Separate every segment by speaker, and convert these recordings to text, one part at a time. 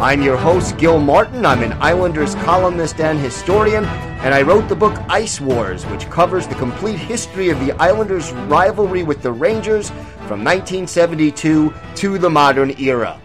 Speaker 1: I'm your host, Gil Martin. I'm an Islanders columnist and historian, and I wrote the book Ice Wars, which covers the complete history of the Islanders' rivalry with the Rangers from 1972 to the modern era.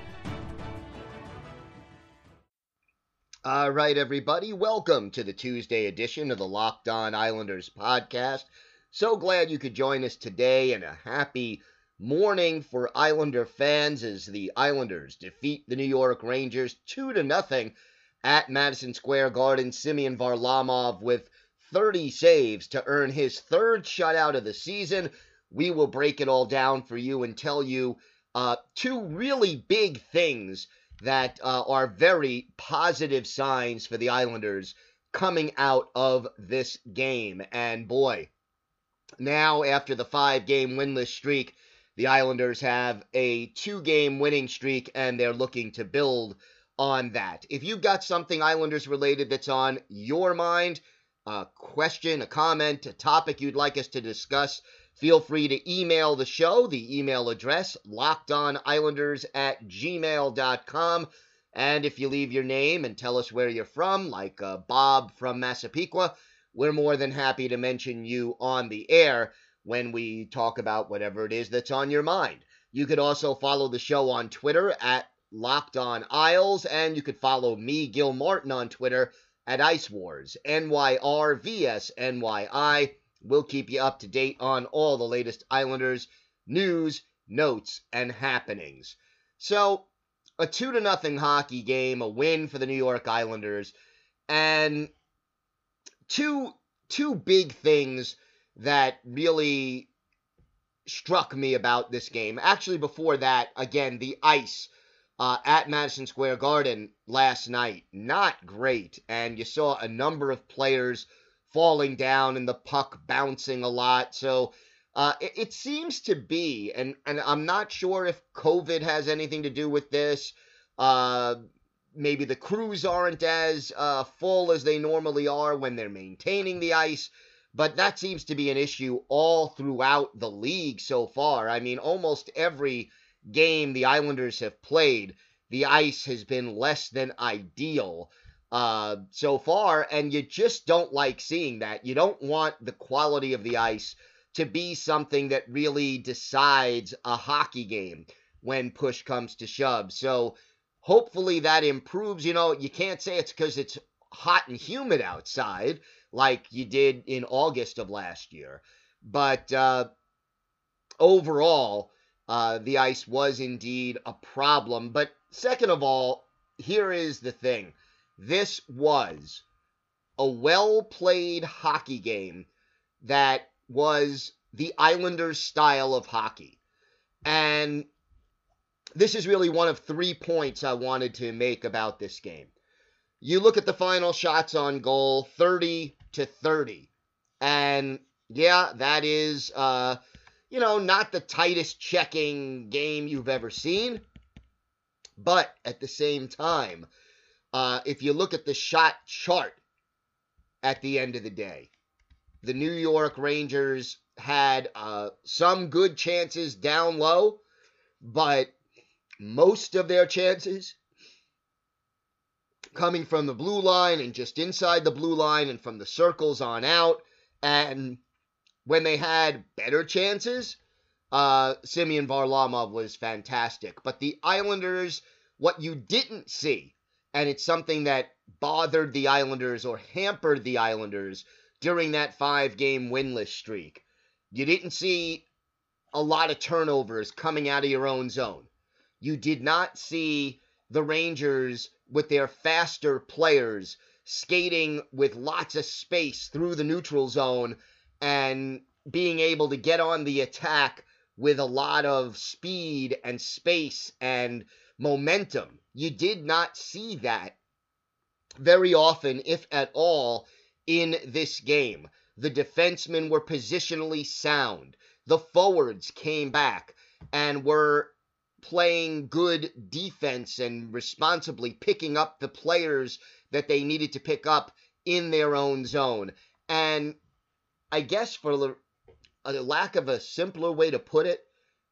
Speaker 1: All right, everybody, welcome to the Tuesday edition of the Locked On Islanders podcast. So glad you could join us today and a happy morning for Islander fans as the Islanders defeat the New York Rangers 2 to nothing at Madison Square Garden. Semyon Varlamov with 30 saves to earn his third shutout of the season. We will break it all down for you and tell you uh, two really big things that uh, are very positive signs for the Islanders coming out of this game. And boy, now, after the five game winless streak, the Islanders have a two game winning streak and they're looking to build on that. If you've got something Islanders related that's on your mind, a question, a comment, a topic you'd like us to discuss, feel free to email the show. The email address, lockedonislanders at gmail.com. And if you leave your name and tell us where you're from, like uh, Bob from Massapequa, we're more than happy to mention you on the air when we talk about whatever it is that's on your mind. You could also follow the show on Twitter at Locked On Isles, and you could follow me, Gil Martin, on Twitter at Ice Wars, NYRVSNYI. We'll keep you up to date on all the latest Islanders news, notes, and happenings. So, a two to nothing hockey game, a win for the New York Islanders, and two two big things that really struck me about this game. Actually, before that, again, the ice uh, at Madison Square Garden last night, not great. And you saw a number of players falling down and the puck bouncing a lot. So uh, it, it, seems to be, and, and I'm not sure if COVID has anything to do with this. Uh, maybe the crews aren't as uh, full as they normally are when they're maintaining the ice. But that seems to be an issue all throughout the league so far. I mean, almost every game the Islanders have played, the ice has been less than ideal uh, so far, and you just don't like seeing that. You don't want the quality of the ice to be something that really decides a hockey game when push comes to shove. So hopefully that improves. You know, you can't say it's because it's hot and humid outside like you did in August of last year. But uh, overall, uh, the ice was indeed a problem. But second of all, here is the thing this was a well played hockey game that was the Islanders' style of hockey. And this is really one of three points I wanted to make about this game. You look at the final shots on goal 30 to 30. And yeah, that is, uh, you know, not the tightest checking game you've ever seen. But at the same time, uh, if you look at the shot chart at the end of the day, the New York Rangers had uh, some good chances down low, but most of their chances coming from the blue line and just inside the blue line and from the circles on out. And when they had better chances, uh, Semyon Varlamov was fantastic. But the Islanders, what you didn't see, and it's something that bothered the Islanders or hampered the Islanders during that five game winless streak, you didn't see a lot of turnovers coming out of your own zone you did not see the Rangers with their faster players skating with lots of space through the neutral zone and being able to get on the attack with a lot of speed and space and momentum. You did not see that very often, if at all, in this game. The defensemen were positionally sound. The forwards came back and were playing good defense and responsibly picking up the players that they needed to pick up in their own zone. And I guess for a uh, lack of a simpler way to put it,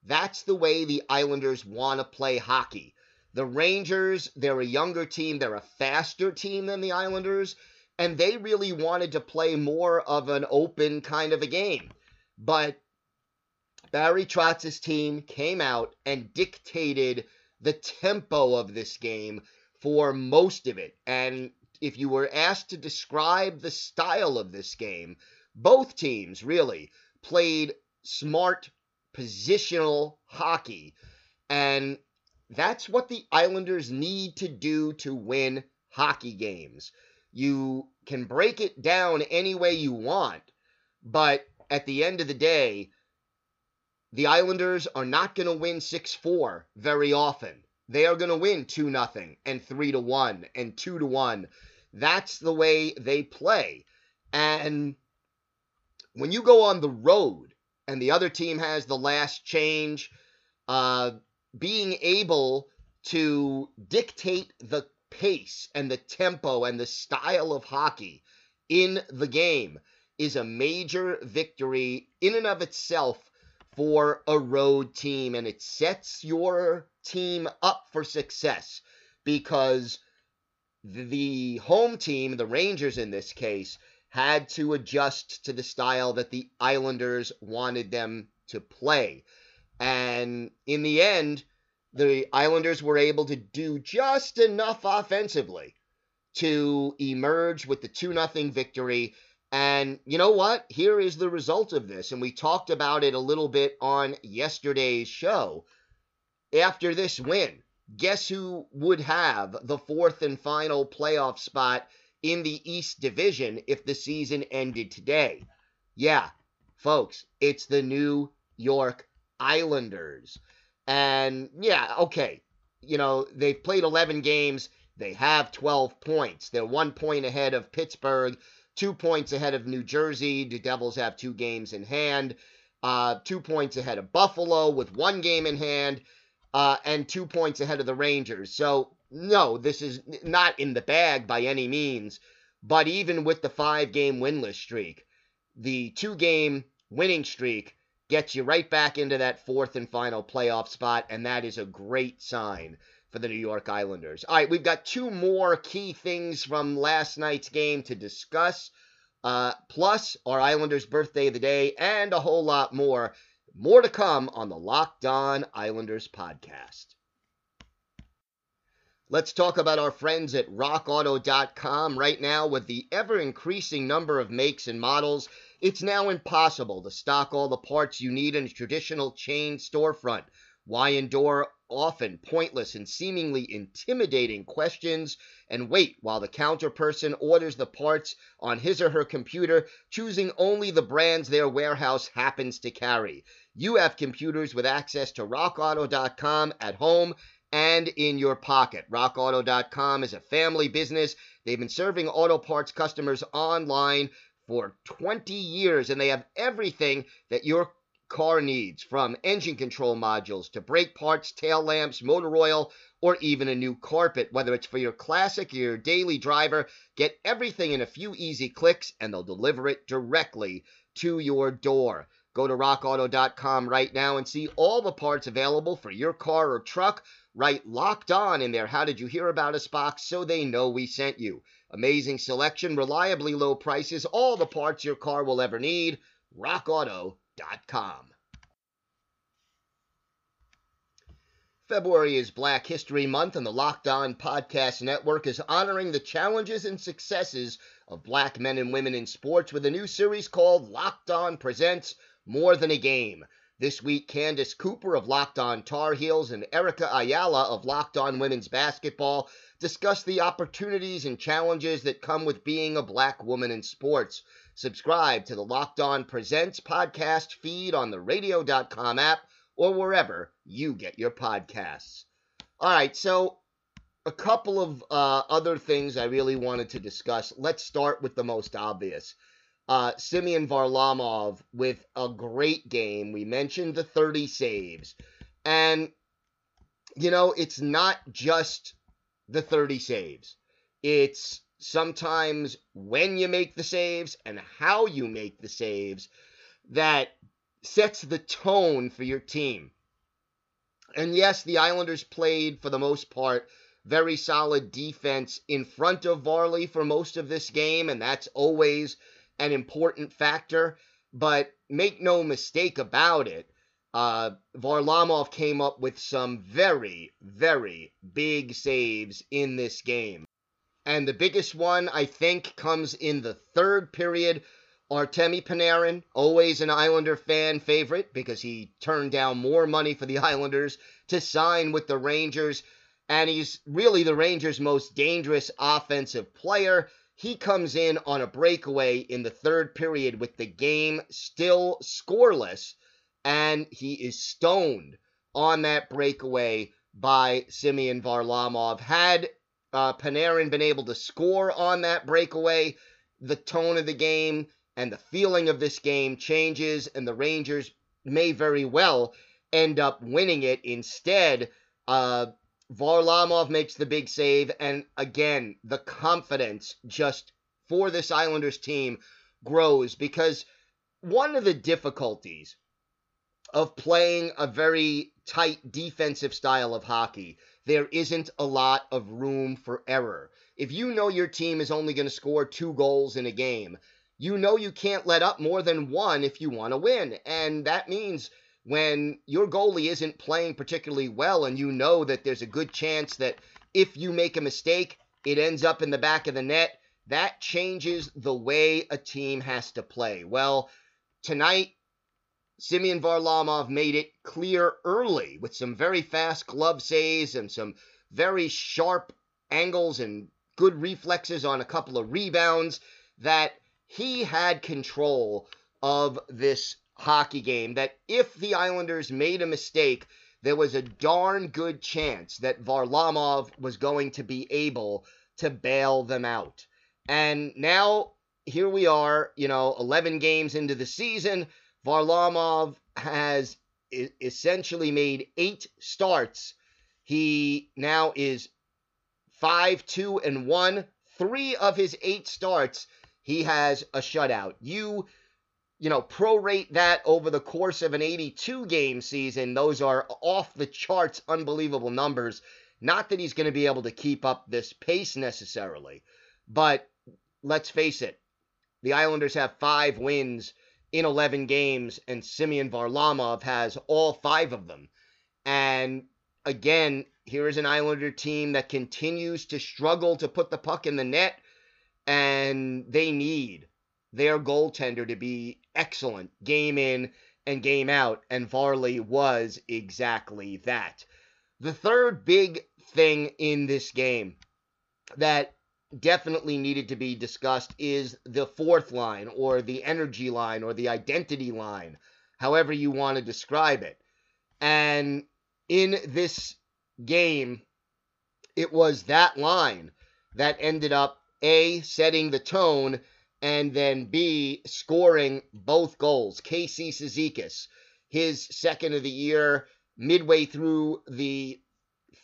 Speaker 1: that's the way the Islanders want to play hockey. The Rangers, they're a younger team, they're a faster team than the Islanders, and they really wanted to play more of an open kind of a game. But Barry Trotz's team came out and dictated the tempo of this game for most of it. And if you were asked to describe the style of this game, both teams really played smart positional hockey. And that's what the Islanders need to do to win hockey games. You can break it down any way you want, but at the end of the day, the Islanders are not going to win 6-4 very often. They are going to win 2 0 and 3 to 1 and 2 to 1. That's the way they play. And when you go on the road and the other team has the last change, uh, being able to dictate the pace and the tempo and the style of hockey in the game is a major victory in and of itself for a road team. And it sets your team up for success because the home team, the Rangers in this case, had to adjust to the style that the Islanders wanted them to play. And in the end, the Islanders were able to do just enough offensively to emerge with the 2 0 victory. And you know what? Here is the result of this. And we talked about it a little bit on yesterday's show. After this win, guess who would have the fourth and final playoff spot in the East Division if the season ended today. Yeah, folks, it's the New York Islanders. And yeah, okay, you know, they've played 11 games. They have 12 points. They're one point ahead of Pittsburgh, two points ahead of New Jersey. The Devils have two games in hand, uh, two points ahead of Buffalo with one game in hand, uh, and two points ahead of the Rangers. So no, this is not in the bag by any means. But even with the five game winless streak, the two game winning streak gets you right back into that fourth and final playoff spot, and that is a great sign for the New York Islanders. All right, we've got two more key things from last night's game to discuss, uh, plus our Islanders' birthday of the day, and a whole lot more. More to come on the Locked On Islanders podcast. Let's talk about our friends at rockauto.com. Right now, with the ever increasing number of makes and models, it's now impossible to stock all the parts you need in a traditional chain storefront. Why endure often pointless and seemingly intimidating questions and wait while the counter person orders the parts on his or her computer, choosing only the brands their warehouse happens to carry? You have computers with access to rockauto.com at home and in your pocket. RockAuto.com is a family business. They've been serving auto parts customers online for 20 years, and they have everything that your car needs from engine control modules to brake parts, tail lamps, motor oil, or even a new carpet. Whether it's for your classic or your daily driver, get everything in a few easy clicks and they'll deliver it directly to your door. Go to rockauto.com right now and see all the parts available for your car or truck Write locked on in there. How Did You Hear About Us box so they know we sent you. Amazing selection, reliably low prices, all the parts your car will ever need. February is Black History Month, and the Locked On Podcast Network is honoring the challenges and successes of black men and women in sports with a new series called Locked On Presents More Than a Game. This week, Candace Cooper of Locked On Tar Heels and Erica Ayala of Locked On Women's Basketball discuss the opportunities and challenges that come with being a black woman in sports. Subscribe to the Locked On Presents podcast feed on the radio.com app or wherever you get your podcasts. All right, so a couple of uh, other things I really wanted to discuss. Let's start with the most obvious. Uh, Semyon Varlamov with a great game. We mentioned the 30 saves. And, you know, it's not just the 30 saves, it's sometimes when you make the saves and how you make the saves that sets the tone for your team. And yes, the Islanders played for the most part very solid defense in front of Varley for most of this game, and that's always an important factor. But make no mistake about it, uh, Varlamov came up with some very, very big saves in this game. And the biggest one, I think, comes in the third period. Artemi Panarin, always an Islander fan favorite because he turned down more money for the Islanders to sign with the Rangers. And he's really the Rangers' most dangerous offensive player. He comes in on a breakaway in the third period with the game still scoreless, and he is stoned on that breakaway by Semyon Varlamov. Had uh, Panarin been able to score on that breakaway, the tone of the game and the feeling of this game changes, and the Rangers may very well end up winning it. Instead, uh, Varlamov makes the big save, and again, the confidence just for this Islanders team grows because one of the difficulties of playing a very tight defensive style of hockey there isn't a lot of room for error. If you know your team is only going to score two goals in a game, you know you can't let up more than one if you want to win. And that means when your goalie isn't playing particularly well and you know that there's a good chance that if you make a mistake, it ends up in the back of the net, that changes the way a team has to play. Well, tonight Semyon Varlamov made it clear early with some very fast glove saves and some very sharp angles and good reflexes on a couple of rebounds that he had control of this hockey game. That if the Islanders made a mistake, there was a darn good chance that Varlamov was going to be able to bail them out. And now here we are, you know, 11 games into the season. Varlamov has essentially made eight starts. He now is 5 2 and 1. Three of his eight starts, he has a shutout. You, you know, prorate that over the course of an 82 game season. Those are off the charts, unbelievable numbers. Not that he's going to be able to keep up this pace necessarily, but let's face it, the Islanders have five wins in 11 games, and Semyon Varlamov has all five of them. And again, here is an Islander team that continues to struggle to put the puck in the net, and they need their goaltender to be excellent game in and game out, and Varley was exactly that. The third big thing in this game that definitely needed to be discussed is the fourth line or the energy line or the identity line, however you want to describe it. And in this game, it was that line that ended up A, setting the tone, and then B, scoring both goals. Casey Cizikas, his second of the year, midway through the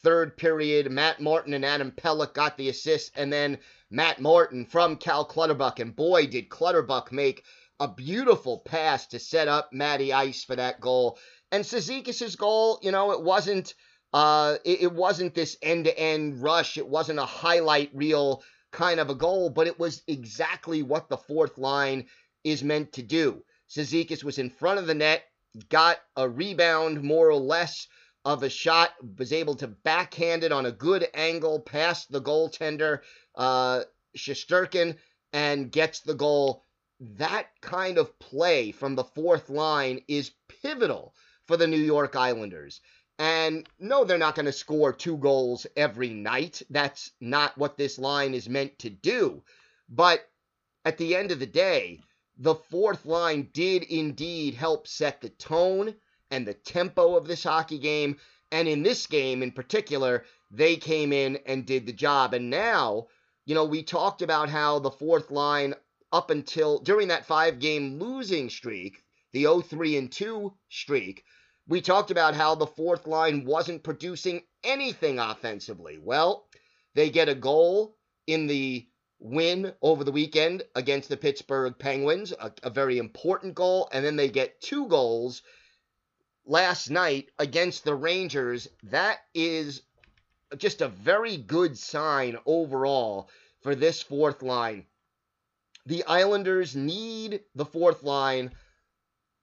Speaker 1: third period, Matt Martin and Adam Pelech got the assist, and then Matt Martin from Cal Clutterbuck. And boy, did Clutterbuck make a beautiful pass to set up Matty Ice for that goal. And Cizikas' goal, you know, it wasn't uh, it, it wasn't this end-to-end rush. It wasn't a highlight reel kind of a goal, but it was exactly what the fourth line is meant to do. Cizikas was in front of the net, got a rebound more or less of a shot, was able to backhand it on a good angle past the goaltender, uh, Shesterkin, and gets the goal. That kind of play from the fourth line is pivotal for the New York Islanders. And no, they're not going to score two goals every night. That's not what this line is meant to do. But at the end of the day, the fourth line did indeed help set the tone and the tempo of this hockey game. And in this game in particular, they came in and did the job. And now, you know, we talked about how the fourth line up until during that five game losing streak, the 0 3 and 2 streak, we talked about how the fourth line wasn't producing anything offensively. Well, they get a goal in the win over the weekend against the Pittsburgh Penguins, a, a, very important goal, and then they get two goals last night against the Rangers. That is just a very good sign overall for this fourth line. The Islanders need the fourth line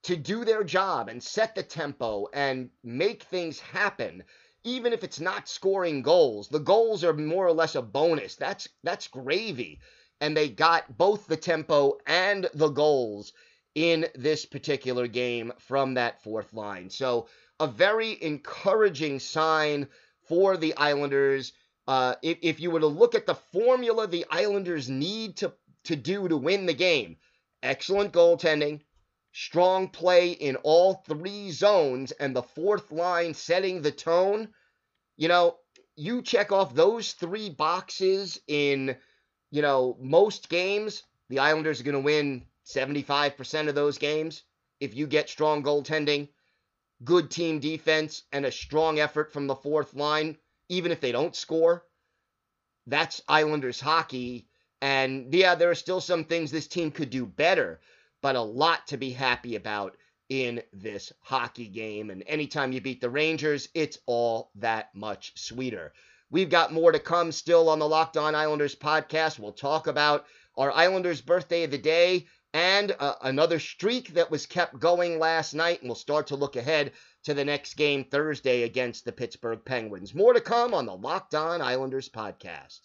Speaker 1: to do their job and set the tempo and make things happen even if it's not scoring goals the goals are more or less a bonus that's that's gravy and they got both the tempo and the goals in this particular game from that fourth line. So a very encouraging sign for the islanders. Uh, if, if you were to look at the formula the islanders need to, to do to win the game excellent goaltending strong play in all three zones and the fourth line setting the tone, you know, you check off those three boxes in, you know, most games, the Islanders are going to win 75% of those games. If you get strong goaltending, good team defense, and a strong effort from the fourth line, even if they don't score, that's Islanders hockey. And yeah, there are still some things this team could do better but a lot to be happy about in this hockey game. And anytime you beat the Rangers, it's all that much sweeter. We've got more to come still on the Locked On Islanders podcast. We'll talk about our Islanders birthday of the day and uh, another streak that was kept going last night. And we'll start to look ahead to the next game Thursday against the Pittsburgh Penguins. More to come on the Locked On Islanders podcast.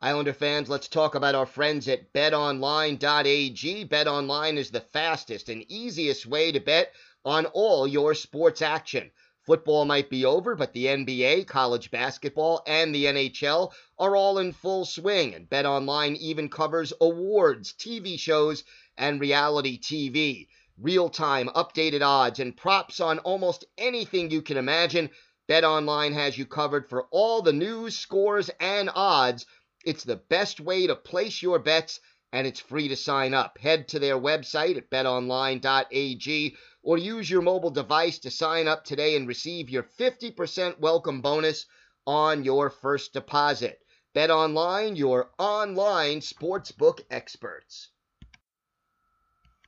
Speaker 1: Islander fans, let's talk about our friends at betonline.ag. BetOnline is the fastest and easiest way to bet on all your sports action. Football might be over, but the NBA, college basketball, and the NHL are all in full swing, and BetOnline even covers awards, TV shows, and reality TV. Real time updated odds and props on almost anything you can imagine. BetOnline has you covered for all the news, scores, and odds it's the best way to place your bets, and it's free to sign up. Head to their website at betonline.ag or use your mobile device to sign up today and receive your 50% welcome bonus on your first deposit. BetOnline, your online sportsbook experts.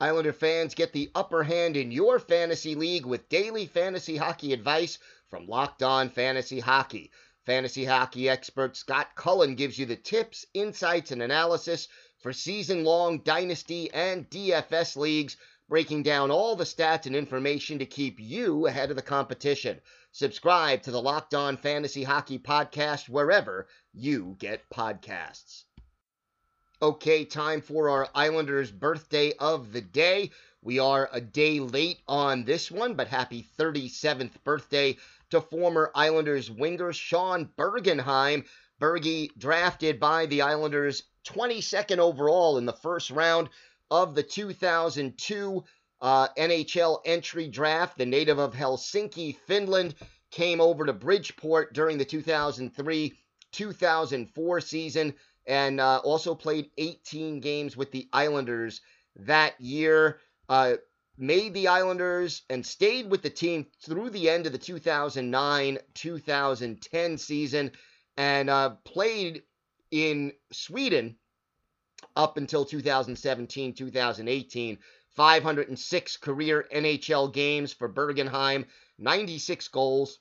Speaker 1: Islander fans get the upper hand in your fantasy league with daily fantasy hockey advice from Locked On Fantasy Hockey. Fantasy hockey expert Scott Cullen gives you the tips, insights, and analysis for season long dynasty and DFS leagues, breaking down all the stats and information to keep you ahead of the competition. Subscribe to the Locked On Fantasy Hockey Podcast wherever you get podcasts. Okay, time for our Islanders' birthday of the day. We are a day late on this one, but happy 37th birthday to former Islanders winger Sean Bergenheim. Bergie drafted by the Islanders 22nd overall in the first round of the 2002 uh, NHL entry draft. The native of Helsinki, Finland, came over to Bridgeport during the 2003 2004 season and uh, also played 18 games with the Islanders that year. Uh, made the Islanders and stayed with the team through the end of the 2009 2010 season and uh, played in Sweden up until 2017 2018. 506 career NHL games for Bergenheim, 96 goals,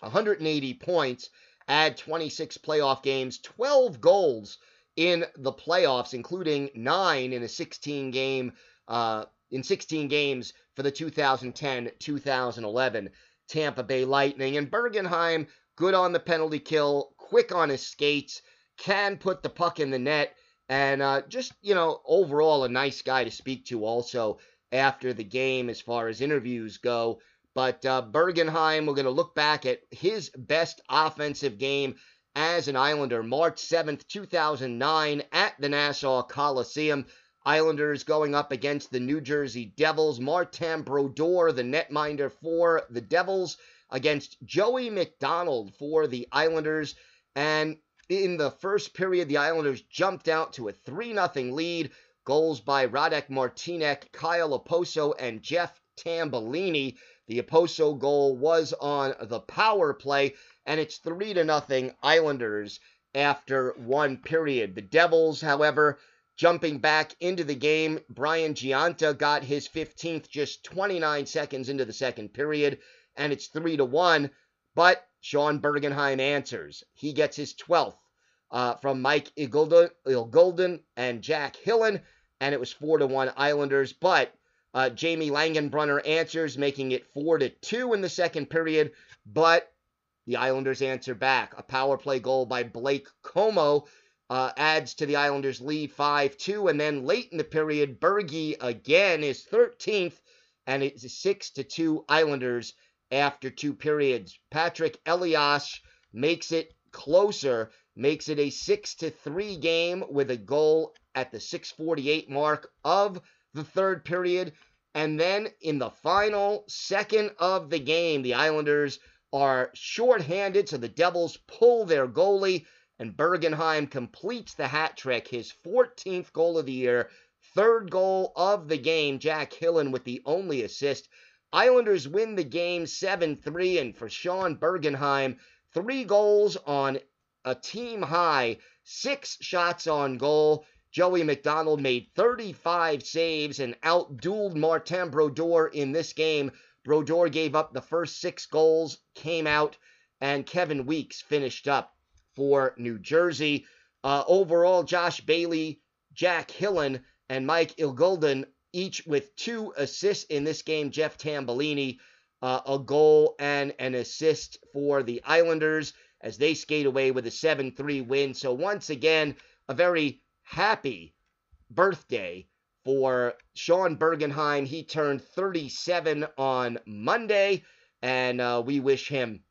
Speaker 1: 180 points, add 26 playoff games, 12 goals in the playoffs, including nine in a 16 game uh, in 16 games for the 2010 2011 Tampa Bay Lightning. And Bergenheim, good on the penalty kill, quick on his skates, can put the puck in the net, and uh, just, you know, overall a nice guy to speak to also after the game as far as interviews go. But uh, Bergenheim, we're going to look back at his best offensive game as an Islander, March 7th, 2009, at the Nassau Coliseum. Islanders going up against the New Jersey Devils. Martin Brodeur, the netminder for the Devils. against Joey MacDonald for the Islanders. And in the first period, the Islanders jumped out to a 3 0 lead. Goals by Radek Martinek, Kyle Okposo, and Jeff Tambellini. The Okposo goal was on the power play, and it's 3 to nothing Islanders after one period. The Devils, however, jumping back into the game, Brian Gionta got his 15th just 29 seconds into the second period, and it's 3 to 1. But Sean Bergenheim answers. He gets his 12th uh, from Mike Iggulden and Jack Hillen, and it was 4 to 1 Islanders. But uh, Jamie Langenbrunner answers, making it 4 to 2 in the second period. But the Islanders answer back. A power play goal by Blake Comeau uh, adds to the Islanders' lead 5 2. And then late in the period, Bergie again is 13th, and it's 6 to 2 Islanders after two periods. Patrick Elias makes it closer, makes it a 6 to 3 game with a goal at the 648 mark of the third period. And then in the final second of the game, the Islanders are shorthanded, so the Devils pull their goalie, and Bergenheim completes the hat trick, his 14th goal of the year, third goal of the game. Jack Hillen with the only assist. Islanders win the game 7 3, and for Sean Bergenheim, three goals on a team high, six shots on goal. Joey MacDonald made 35 saves and outdueled Martin Brodeur in this game Brodeur gave up the first six goals, came out, and Kevin Weeks finished up for New Jersey. Uh, overall, Josh Bailey, Jack Hillen, and Mike Iggulden each with two assists in this game. Jeff Tambellini, uh, a goal and an assist for the Islanders as they skate away with a 7 3 win. So, once again, a very happy birthday for Sean Bergenheim. He turned 37 on Monday, and uh, we wish him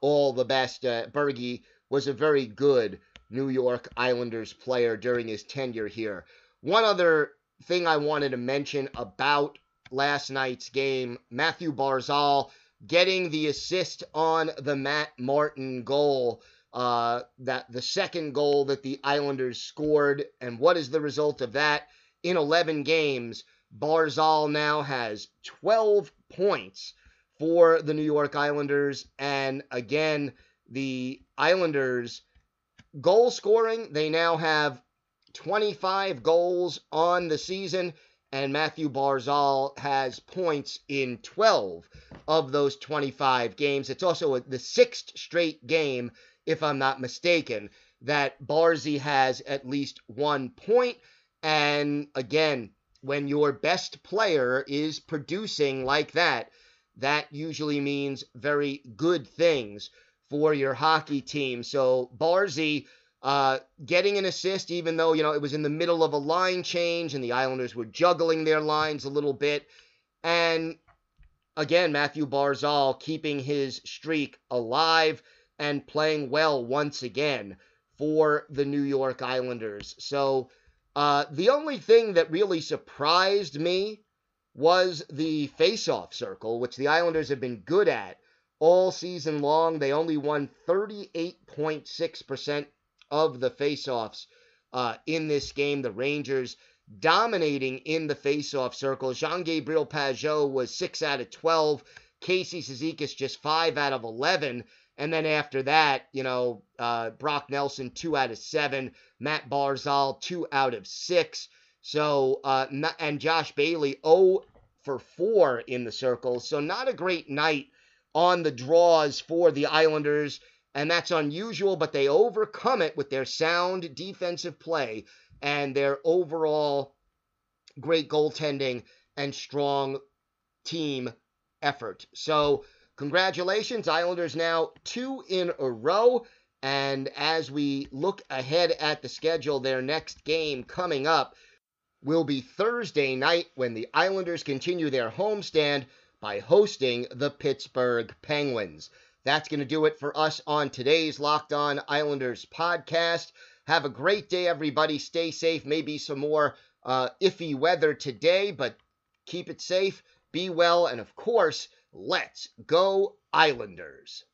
Speaker 1: all the best. Uh, Bergie was a very good New York Islanders player during his tenure here. One other thing I wanted to mention about last night's game Matthew Barzal getting the assist on the Matt Martin goal. Uh, that the second goal that the Islanders scored, and what is the result of that? in 11 games. Barzal now has 12 points for the New York Islanders. And again, the Islanders goal scoring, they now have 25 goals on the season. And Matthew Barzal has points in 12 of those 25 games. It's also the sixth straight game, if I'm not mistaken, that Barzy has at least one point. And again, when your best player is producing like that, that usually means very good things for your hockey team. So Barzy uh, getting an assist, even though you know it was in the middle of a line change and the Islanders were juggling their lines a little bit, and again Matthew Barzal keeping his streak alive and playing well once again for the New York Islanders. So uh, the only thing that really surprised me was the face-off circle, which the Islanders have been good at all season long. They only won 38.6% of the face-offs uh, in this game. The Rangers dominating in the face-off circle. Jean-Gabriel Pageau was 6 out of 12. Casey Cizikas just 5 out of 11. And then after that, you know, uh, Brock Nelson, two out of seven. Matt Barzal, two out of six. So, uh, and Josh Bailey, 0 for 4 in the circle. So, not a great night on the draws for the Islanders. And that's unusual, but they overcome it with their sound defensive play and their overall great goaltending and strong team effort. So, Congratulations, Islanders now two in a row. And as we look ahead at the schedule, their next game coming up will be Thursday night when the Islanders continue their homestand by hosting the Pittsburgh Penguins. That's going to do it for us on today's Locked On Islanders podcast. Have a great day, everybody. Stay safe. Maybe some more uh, iffy weather today, but keep it safe Be well, and of course, let's go Islanders.